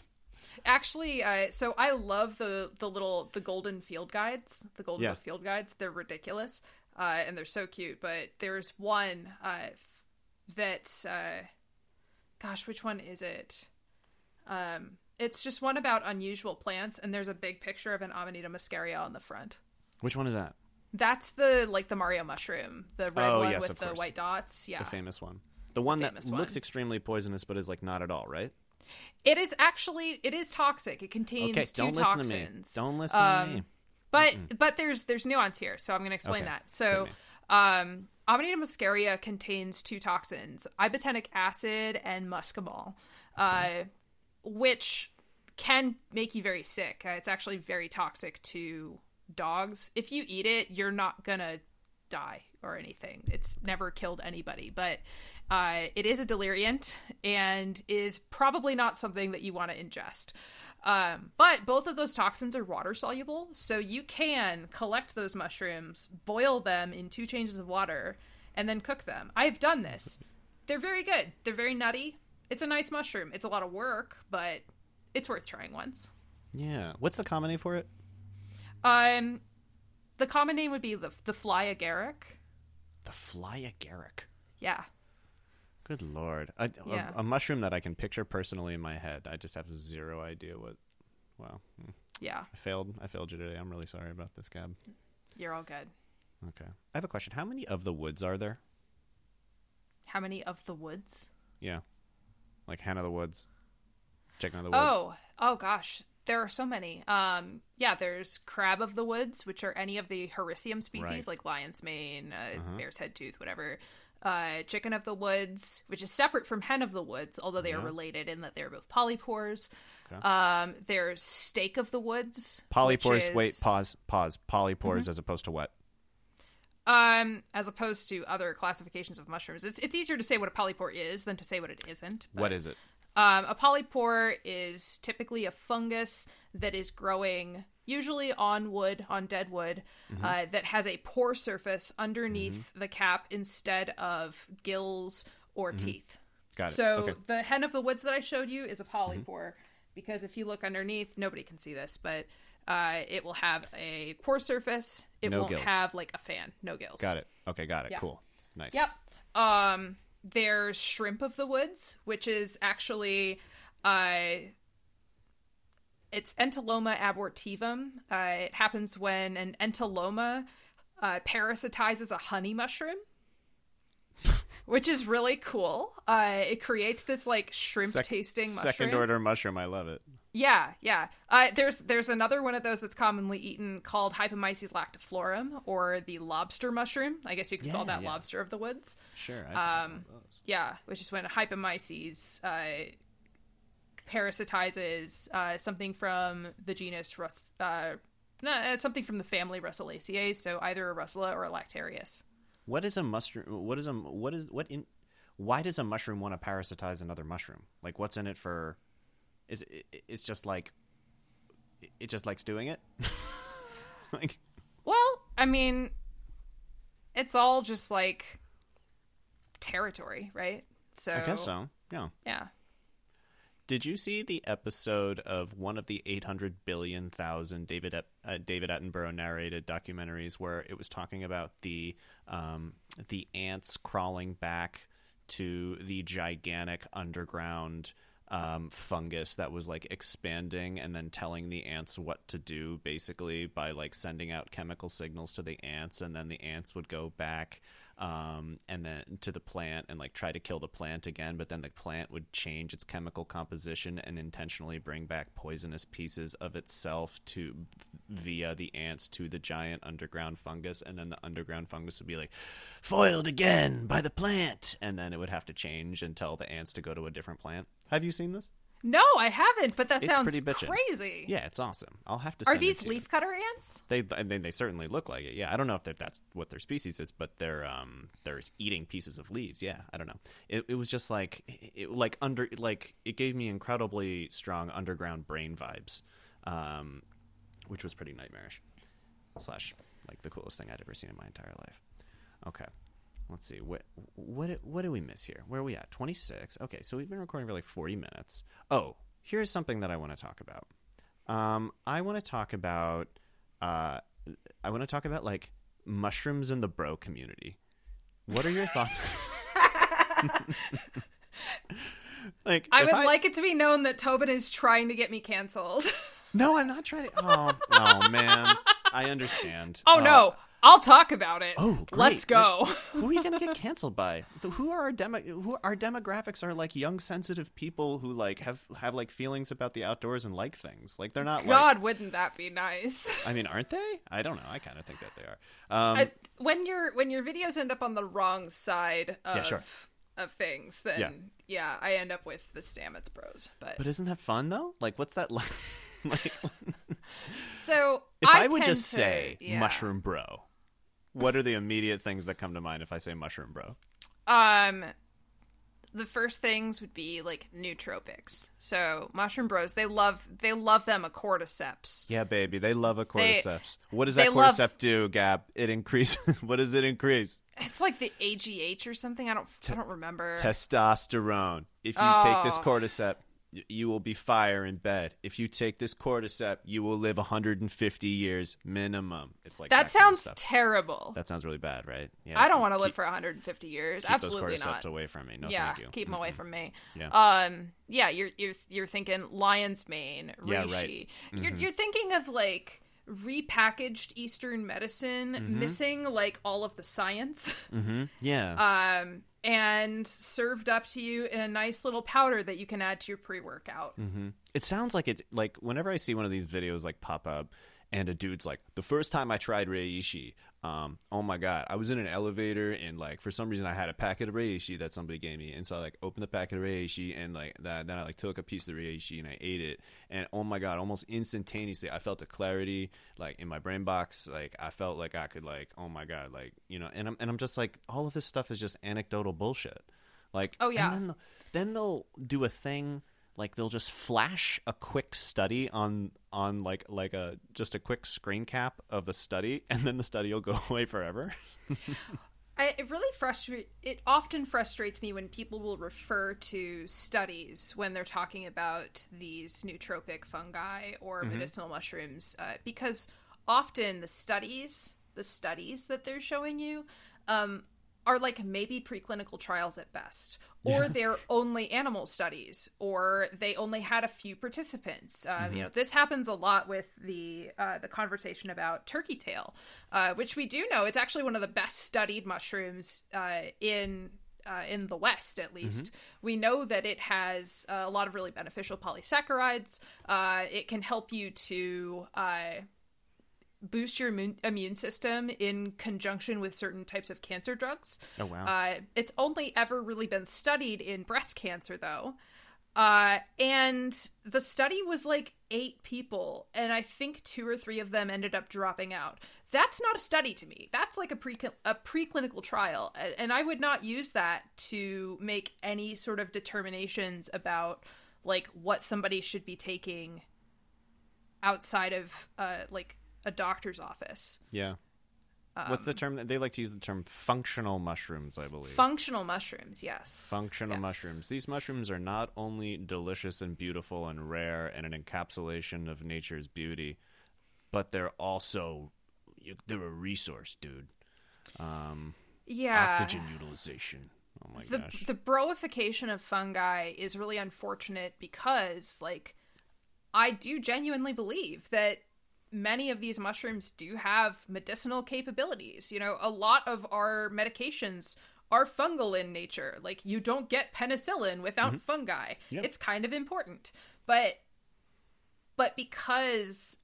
Actually, uh, so I love the the little the golden field guides, the golden Yeah. field guides. They're ridiculous, uh, and they're so cute. But there's one uh, that's, uh, gosh, which one is it? Um, it's just one about unusual plants, and there's a big picture of an Amanita muscaria on the front. which one is that? That's the like the Mario mushroom, the red Oh, one yes, with the course. white dots. Yeah, The famous one. The one that famous looks one. extremely poisonous but is like not at all, right? it is actually it is toxic. It contains Okay, two don't listen to toxins. me. Don't listen Um, to me. But but there's there's nuance here, so I'm going to explain Okay. that. So, um, Amanita muscaria contains two toxins: ibotenic acid and muscimol, uh, which can make you very sick. Uh, it's actually very toxic to dogs. If you eat it, you're not gonna die or anything. It's never killed anybody, but uh, it is a deliriant and is probably not something that you want to ingest. Um, but both of those toxins are water soluble, so you can collect those mushrooms, boil them in two changes of water, and then cook them. I've done this. They're very good. They're very nutty. It's a nice mushroom. It's a lot of work, but it's worth trying once. Yeah. What's the common name for it? Um, the common name would be the the fly agaric. The fly agaric. Yeah. Good lord. A, a- Yeah. a, mushroom that I can picture personally in my head. I just have zero idea what. Wow. Hmm. Yeah, I failed. I failed you today. I'm really sorry about this, Gab. you're all good. Okay. I have a question. How many of the woods are there? How many of the woods? Yeah. Like Hen of the Woods, Chicken of the Woods. Oh, oh gosh, there are so many. Um, yeah, there's crab of the woods, which are any of the hericium species Right. like lion's mane, uh, Uh-huh. bear's head tooth, whatever. Uh, chicken of the woods, which is separate from hen of the woods, although they are related in that they're both polypores. Okay. Um, there's steak of the woods. Polypores. is- Mm-hmm. Wait, pause, pause. Polypores as opposed to what? Um, as opposed to other classifications of mushrooms, it's it's easier to say what a polypore is than to say what it isn't. What but- is it? Um, a polypore is typically a fungus that is growing usually on wood, on dead wood, Mm-hmm. uh, that has a pore surface underneath the cap instead of gills or teeth. Mm-hmm. Got it. So okay. Mm-hmm. the hen of the woods that I showed you is a polypore because if you look underneath, nobody can see this, but uh, it will have a pore surface. It No won't gills. have like a fan, no gills. Got it. Okay, got it. Yeah. Cool. Nice. Yep. Um, there's shrimp of the woods, which is actually, uh, it's Entoloma abortivum. Uh, it happens when an Entoloma uh, parasitizes a honey mushroom, which is really cool. Uh, it creates this like shrimp Sec- tasting mushroom. Second order mushroom. I love it. Yeah, yeah. Uh, there's there's another one of those that's commonly eaten called Hypomyces lactifluorum, or the lobster mushroom. I guess you could call that yeah. lobster of the woods. Sure. Um, Yeah, which is when Hypomyces uh, parasitizes uh, something from the genus Rus. Uh, no, uh, something from the family Russulaceae, so either a Russula or a Lactarius. What is a mushroom? What is a what is what in? Why does a mushroom want to parasitize another mushroom? Like, what's in it for? Is it? It's just like. It just likes doing it. like, Well, I mean, it's all just like territory, right? So I guess so. Yeah. Yeah. Did you see the episode of one of the 800 billion thousand David uh, David Attenborough narrated documentaries where it was talking about the um, the ants crawling back to the gigantic underground um, fungus that was like expanding and then telling the ants what to do basically by like sending out chemical signals to the ants and then the ants would go back um, and then to the plant and like try to kill the plant again, but then the plant would change its chemical composition and intentionally bring back poisonous pieces of itself to via the ants to the giant underground fungus, and then the underground fungus would be like foiled again by the plant, and then it would have to change and tell the ants to go to a different plant. Have you seen this? No, I haven't, but that It's sounds crazy. Yeah, it's awesome. I'll have to. Are these to you. leafcutter ants? They, I mean, they certainly look like it. Yeah, I don't know if that's what their species is, but they're um they're eating pieces of leaves. Yeah, I don't know. It, it was just like it, like under like it gave me incredibly strong underground brain vibes, um, which was pretty nightmarish. Slash, like the coolest thing I'd ever seen in my entire life. Okay, let's see what what what do we miss here? Where are we at? Twenty six. Okay, so we've been recording for like forty minutes. Oh, here's something that I want to talk about. Um, I want to talk about. Uh, I want to talk about like mushrooms in the bro community. What are your thoughts? like, I would like it to be known that Tobin is trying to get me canceled. No, I'm not trying to. Oh, oh man, I understand. oh Uh, no, I'll talk about it. Oh, great. let's go. Who are you going to get canceled by? Who are our demo? Who our demographics are like young, sensitive people who like have have like feelings about the outdoors and like things. Like they're not like. God, wouldn't that be nice? I mean, aren't they? I don't know. I kind of think that they are. Um, I, when your when your videos end up on the wrong side of Yeah, sure. of things, then Yeah. yeah. I end up with the Stamets Bros. But, but isn't that fun though? Like, what's that like? like so if I, would just to- say yeah. mushroom bro, what are the immediate things that come to mind if I say mushroom bro? Um, the first things would be like nootropics. So mushroom bros, they love they love them a cordyceps. Yeah, baby, they love a They- cordyceps. what does they that love- cordyceps do, Gab? It increases. what does it increase? It's like the AGH or something. I don't I don't remember. Testosterone. If you take this Oh. cordyceps, you will be fire in bed. If you take this cordyceps, you will live 150 years minimum. It's like that that, kind of sounds terrible. that sounds really bad, right? Yeah. I don't want to live for 150 years. Keep Absolutely those cordyceps not. away from me. No, yeah, thank you. keep them away from me. Yeah. Um. Yeah, you're you're you're thinking lion's mane, Yeah, reishi. right. Mm-hmm. You're you're thinking of like repackaged Eastern medicine, Mm-hmm. missing like all of the science, Mhm. Yeah. um, and served up to you in a nice little powder that you can add to your pre-workout. Mm-hmm. It sounds like it's like whenever I see one of these videos like pop up, and a dude's like, the first time I tried reishi, um, oh my god, I was in an elevator and like for some reason I had a packet of reishi that somebody gave me, and so I like opened the packet of reishi and like that, then I like took a piece of the reishi and I ate it, and oh my god, almost instantaneously I felt a clarity like in my brain box, like I felt like I could like, oh my god, like you know, and I'm and I'm just like, all of this stuff is just anecdotal bullshit. Like, Oh, yeah. and then, then they'll do a thing like they'll just flash a quick study on on like like a just a quick screen cap of the study and then the study will go away forever I, it really frustrates. It often frustrates me when people will refer to studies when they're talking about these nootropic fungi or medicinal mushrooms, uh, because often the studies, the studies that they're showing you, um, are like maybe preclinical trials at best, or they're only animal studies, or they only had a few participants. Uh, You know, this happens a lot with the uh, the conversation about turkey tail, uh, which we do know it's actually one of the best studied mushrooms uh, in. Uh, in the West, at least, we know that it has uh, a lot of really beneficial polysaccharides. Uh, it can help you to uh, boost your immune, immune system in conjunction with certain types of cancer drugs. Oh, wow. Uh, it's only ever really been studied in breast cancer, though. Uh, and the study was like eight people, and I think two or three of them ended up dropping out. That's not a study to me. That's like a pre a preclinical trial, and I would not use that to make any sort of determinations about like what somebody should be taking outside of uh like a doctor's office. yeah what's the term that they like to use the term functional mushrooms i believe Functional mushrooms, yes. functional Yes. mushrooms these mushrooms are not only delicious and beautiful and rare and an encapsulation of nature's beauty but they're also you- they're a resource dude um Yeah. oxygen utilization oh my the gosh the broification of fungi is really unfortunate because like I do genuinely believe that many of these mushrooms do have medicinal capabilities. You know, a lot of our medications are fungal in nature. Like you don't get penicillin without Mm-hmm. fungi. It's kind of important. But but because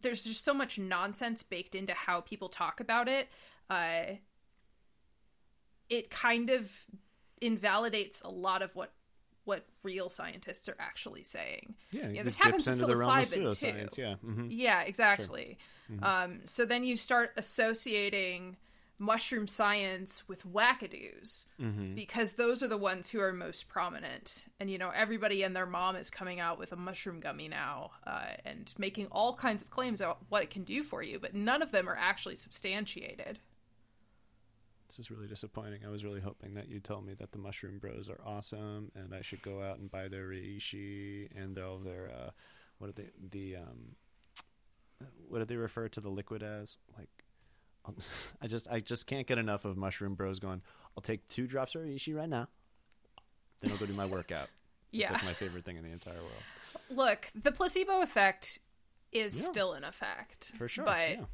there's just so much nonsense baked into how people talk about it, uh it kind of invalidates a lot of what what real scientists are actually saying. Yeah, Yeah, it this happens with into the realm of psilocybin, too. pseudoscience. Yeah. hmm Yeah, exactly. Um, so then you start associating mushroom science with wackadoos because those are the ones who are most prominent. And you know, everybody and their mom is coming out with a mushroom gummy now uh, and making all kinds of claims about what it can do for you, but none of them are actually substantiated. This is really disappointing. I was really hoping that you'd tell me that the Mushroom Bros are awesome and I should go out and buy their reishi and all their uh, what are they the um what do they refer to the liquid as? Like I'll, I just I just can't get enough of Mushroom Bros going. I'll take two drops of reishi right now. Then I'll go do my workout. It's Yeah. like my favorite thing in the entire world. Look, the placebo effect is Yeah. still in effect. For sure, But yeah.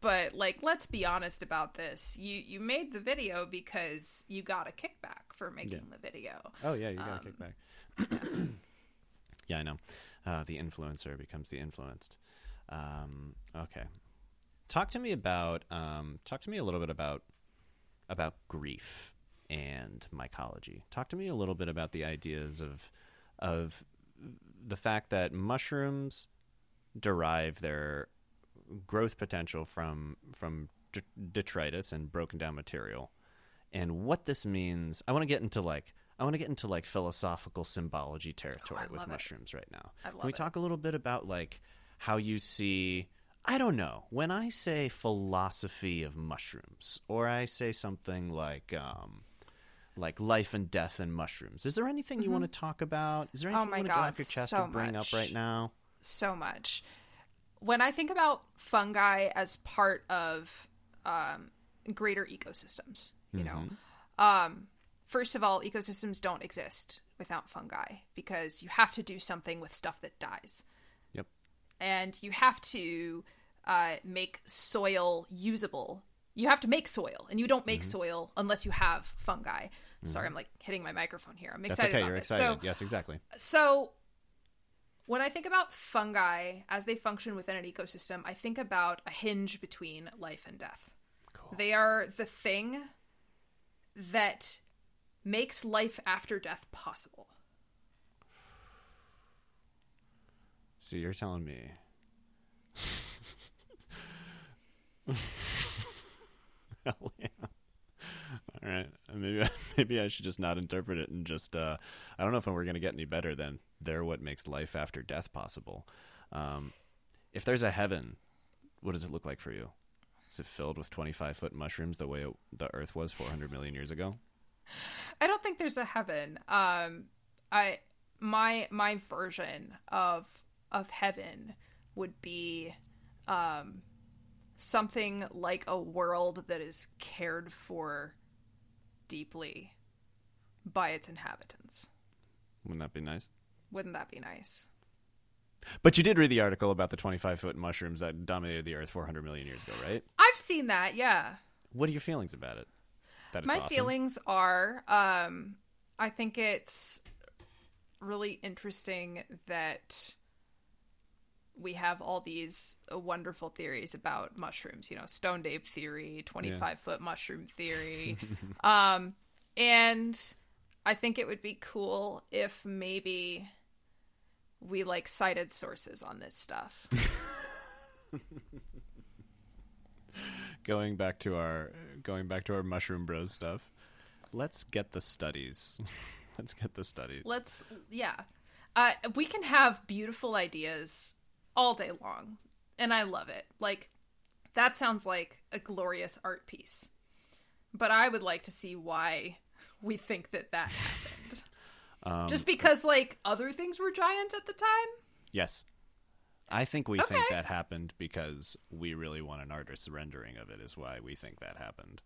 but like let's be honest about this. You you made the video because you got a kickback for making Yeah. the video. Oh yeah, you got Um, to kick back. yeah, I know. Uh, the influencer becomes the influenced. Um, okay, talk to me about. Um, talk to me a little bit about about grief and mycology. Talk to me a little bit about the ideas of of the fact that mushrooms derive their growth potential from from d- detritus and broken down material and what this means i want to get into like i want to get into like philosophical symbology territory I with love it. mushrooms right now can we it. talk a little bit about like how you see i don't know when i say philosophy of mushrooms or i say something like um like life and death and mushrooms is there anything you want to talk about is there Mm-hmm. Oh anything you want to get off your chest so to bring up right now so much. When I think about fungi as part of um, greater ecosystems, you know, um, first of all, ecosystems don't exist without fungi because you have to do something with stuff that dies. yep and you have to uh, make soil usable. You have to make soil, and you don't Mm-hmm. make soil unless you have fungi. Sorry, I'm like hitting my microphone here. I'm that's excited okay about you're this. excited So, yes exactly so when I think about fungi as they function within an ecosystem, I think about a hinge between life and death. Cool. They are the thing that makes life after death possible. So you're telling me. Hell yeah. Right. Maybe maybe I should just not interpret it and just uh, I don't know if we're going to get any better than they're what makes life after death possible. Um, if there's a heaven, what does it look like for you? Is it filled with 25 foot mushrooms the way it, the Earth was 400 million years ago? I don't think there's a heaven. Um, I my my version of of heaven would be um something like a world that is cared for deeply by its inhabitants. Wouldn't that be nice? Wouldn't that be nice? But you did read the article about the 25 foot mushrooms that dominated the Earth 400 million years ago, right? I've seen that, yeah. What are your feelings about it? That My awesome? feelings are um I think it's really interesting that we have all these uh, wonderful theories about mushrooms, you know, stoned ape theory, 25 foot mushroom theory. um and I think it would be cool if maybe we like cited sources on this stuff. going back to our going back to our mushroom bros stuff. Let's get the studies. Let's get the studies. Let's yeah. Uh we can have beautiful ideas all day long and I love it. Like that sounds like a glorious art piece. But I would like to see why we think that that happened. Um, Just because like other things were giant at the time? yes. I think we think that happened because we really want an artist's rendering of it. Is why we think that happened.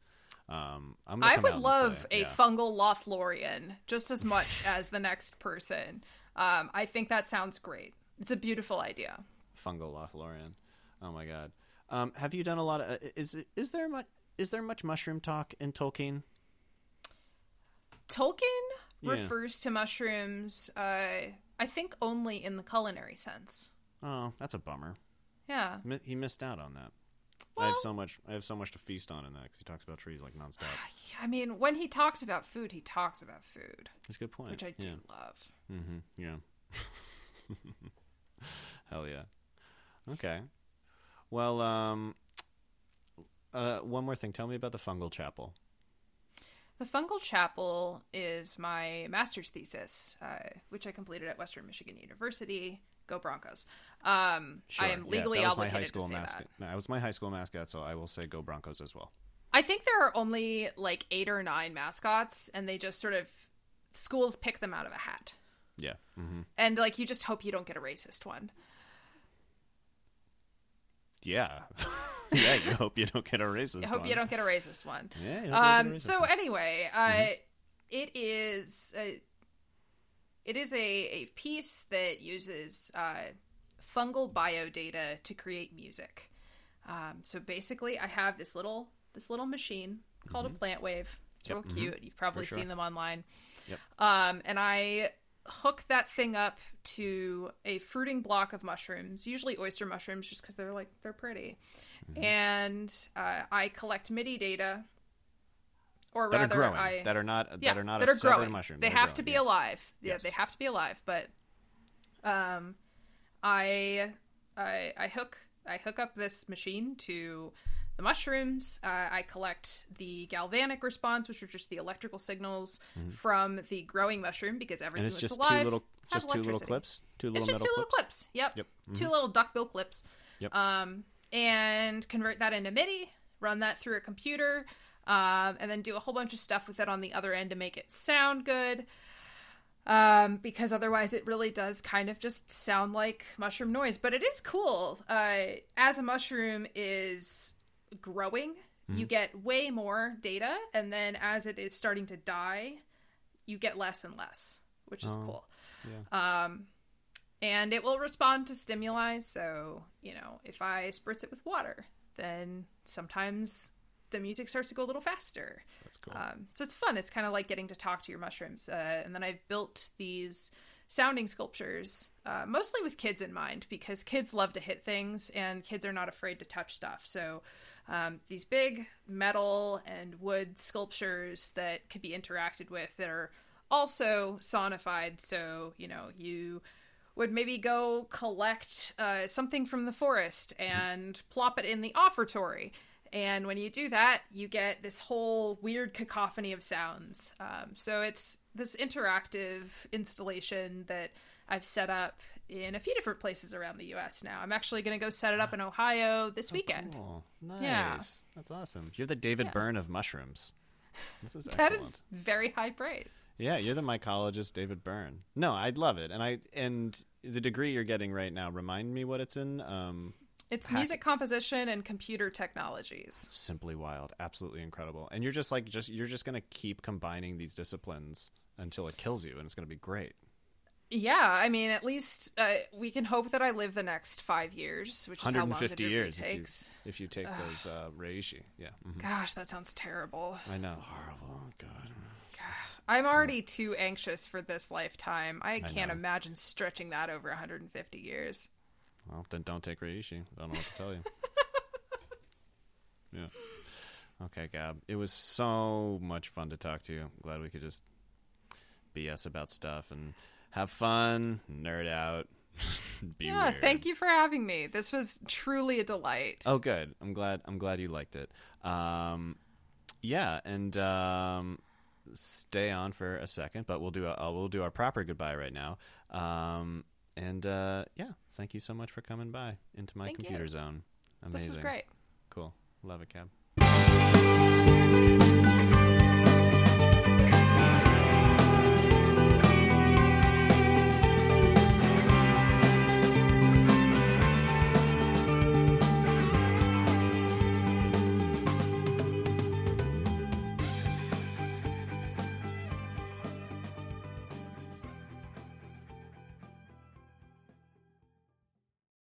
Um, I'm I would love say, a yeah. fungal Lothlorien just as much as the next person. Um, I think that sounds great. It's a beautiful idea. Fungal Lothlorien. Oh my god. Um, have you done a lot of? Uh, is is there much? Is there much mushroom talk in Tolkien? Tolkien Yeah. refers to mushrooms, uh, I think, only in the culinary sense. Oh, that's a bummer. Yeah. He missed out on that. I have so much. I have so much to feast on in that because he talks about trees like nonstop. I mean, when he talks about food, he talks about food, That's a good point. which I do love. Mm-hmm. Yeah. Hell yeah. Okay. Well, um, uh, one more thing. Tell me about the fungal chapel. The Fungal Chapel is my master's thesis, uh, which I completed at Western Michigan University. Go Broncos! Um, I am Yeah, legally that was my obligated high school to say mascot. that. That was my high school mascot, so I will say go Broncos as well. I think there are only like eight or nine mascots, and they just sort of schools pick them out of a hat, Yeah. Mm-hmm. and like you just hope you don't get a racist one. Yeah. yeah. You hope you don't get a racist. I hope one. you don't get a racist one. Yeah. You hope you get a Um. So one. anyway, uh, Mm-hmm. it is a, it is a a piece that uses uh, fungal biodata to create music. Um. So basically, I have this little this little machine called a PlantWave. It's Mm-hmm. Yep. real cute. You've probably sure. seen them online. Yep. Um. And I hook that thing up to a fruiting block of mushrooms, usually oyster mushrooms, just because they're like they're pretty. Mm-hmm. And uh, I collect MIDI data, or that rather, growing. I that are not. yeah, that are not that a are growing. mushroom. They that have growing, to be yes. alive. Yeah, Yes. they have to be alive. But um, I I I hook I hook up this machine to the mushrooms. Uh, I collect the galvanic response, which are just the electrical signals from the growing mushroom, because Mm-hmm. And everything it's that's just alive two little, has just two little clips, two little It's just two little clips. clips. Yep. Yep. Two little duckbill clips. Yep. Um, and convert that into MIDI, run that through a computer, um, and then do a whole bunch of stuff with it on the other end to make it sound good. Um, because otherwise it really does kind of just sound like mushroom noise. But it is cool. Uh, as a mushroom is growing, you get way more data, and then as it is starting to die, you get less and less, which is Oh, cool. yeah. Um, and it will respond to stimuli. So, you know, if I spritz it with water, then sometimes the music starts to go a little faster. That's cool. Um, so it's fun. It's kind of like getting to talk to your mushrooms. Uh, and then I've built these sounding sculptures, uh, mostly with kids in mind, because kids love to hit things and kids are not afraid to touch stuff. So um, these big metal and wood sculptures that could be interacted with that are also sonified. So, you know, you would maybe go collect uh, something from the forest and plop it in the offertory. And when you do that, you get this whole weird cacophony of sounds. Um, so it's this interactive installation that I've set up in a few different places around the U.S. now. I'm actually going to go set it up in Ohio this weekend. Oh, nice. Yeah. That's awesome. You're the David Yeah. Byrne of mushrooms. This is That is very high praise. Yeah, you're the mycologist David Byrne. No, I'd love it. And I and the degree you're getting right now, remind me what it's in. Um It's Hack- music composition and computer technologies. simply wild, absolutely incredible. And you're just like just you're just going to keep combining these disciplines until it kills you and it's going to be great. Yeah, I mean, at least uh, we can hope that I live the next five years, which is how long the 150 degree years if you takes. if you take those uh reishi. Yeah. mhm. Gosh, that sounds terrible. I know. Horrible. God. I'm already too anxious for this lifetime. I can't know. imagine stretching that over 150 years. Well, then don't take reishi. I don't know what to tell you. yeah. Okay, Gab. It was so much fun to talk to you. I'm glad we could just BS about stuff and have fun, nerd out, be yeah, weird. thank you for having me. This was truly a delight. Oh, good. I'm glad. I'm glad you liked it. Um, yeah, and um, stay on for a second, but we'll do a, uh, we'll do our proper goodbye right now. Um, and uh, yeah, thank you so much for coming by into my Thank you. computer zone. Amazing. This was great. Cool. Love it, Gab.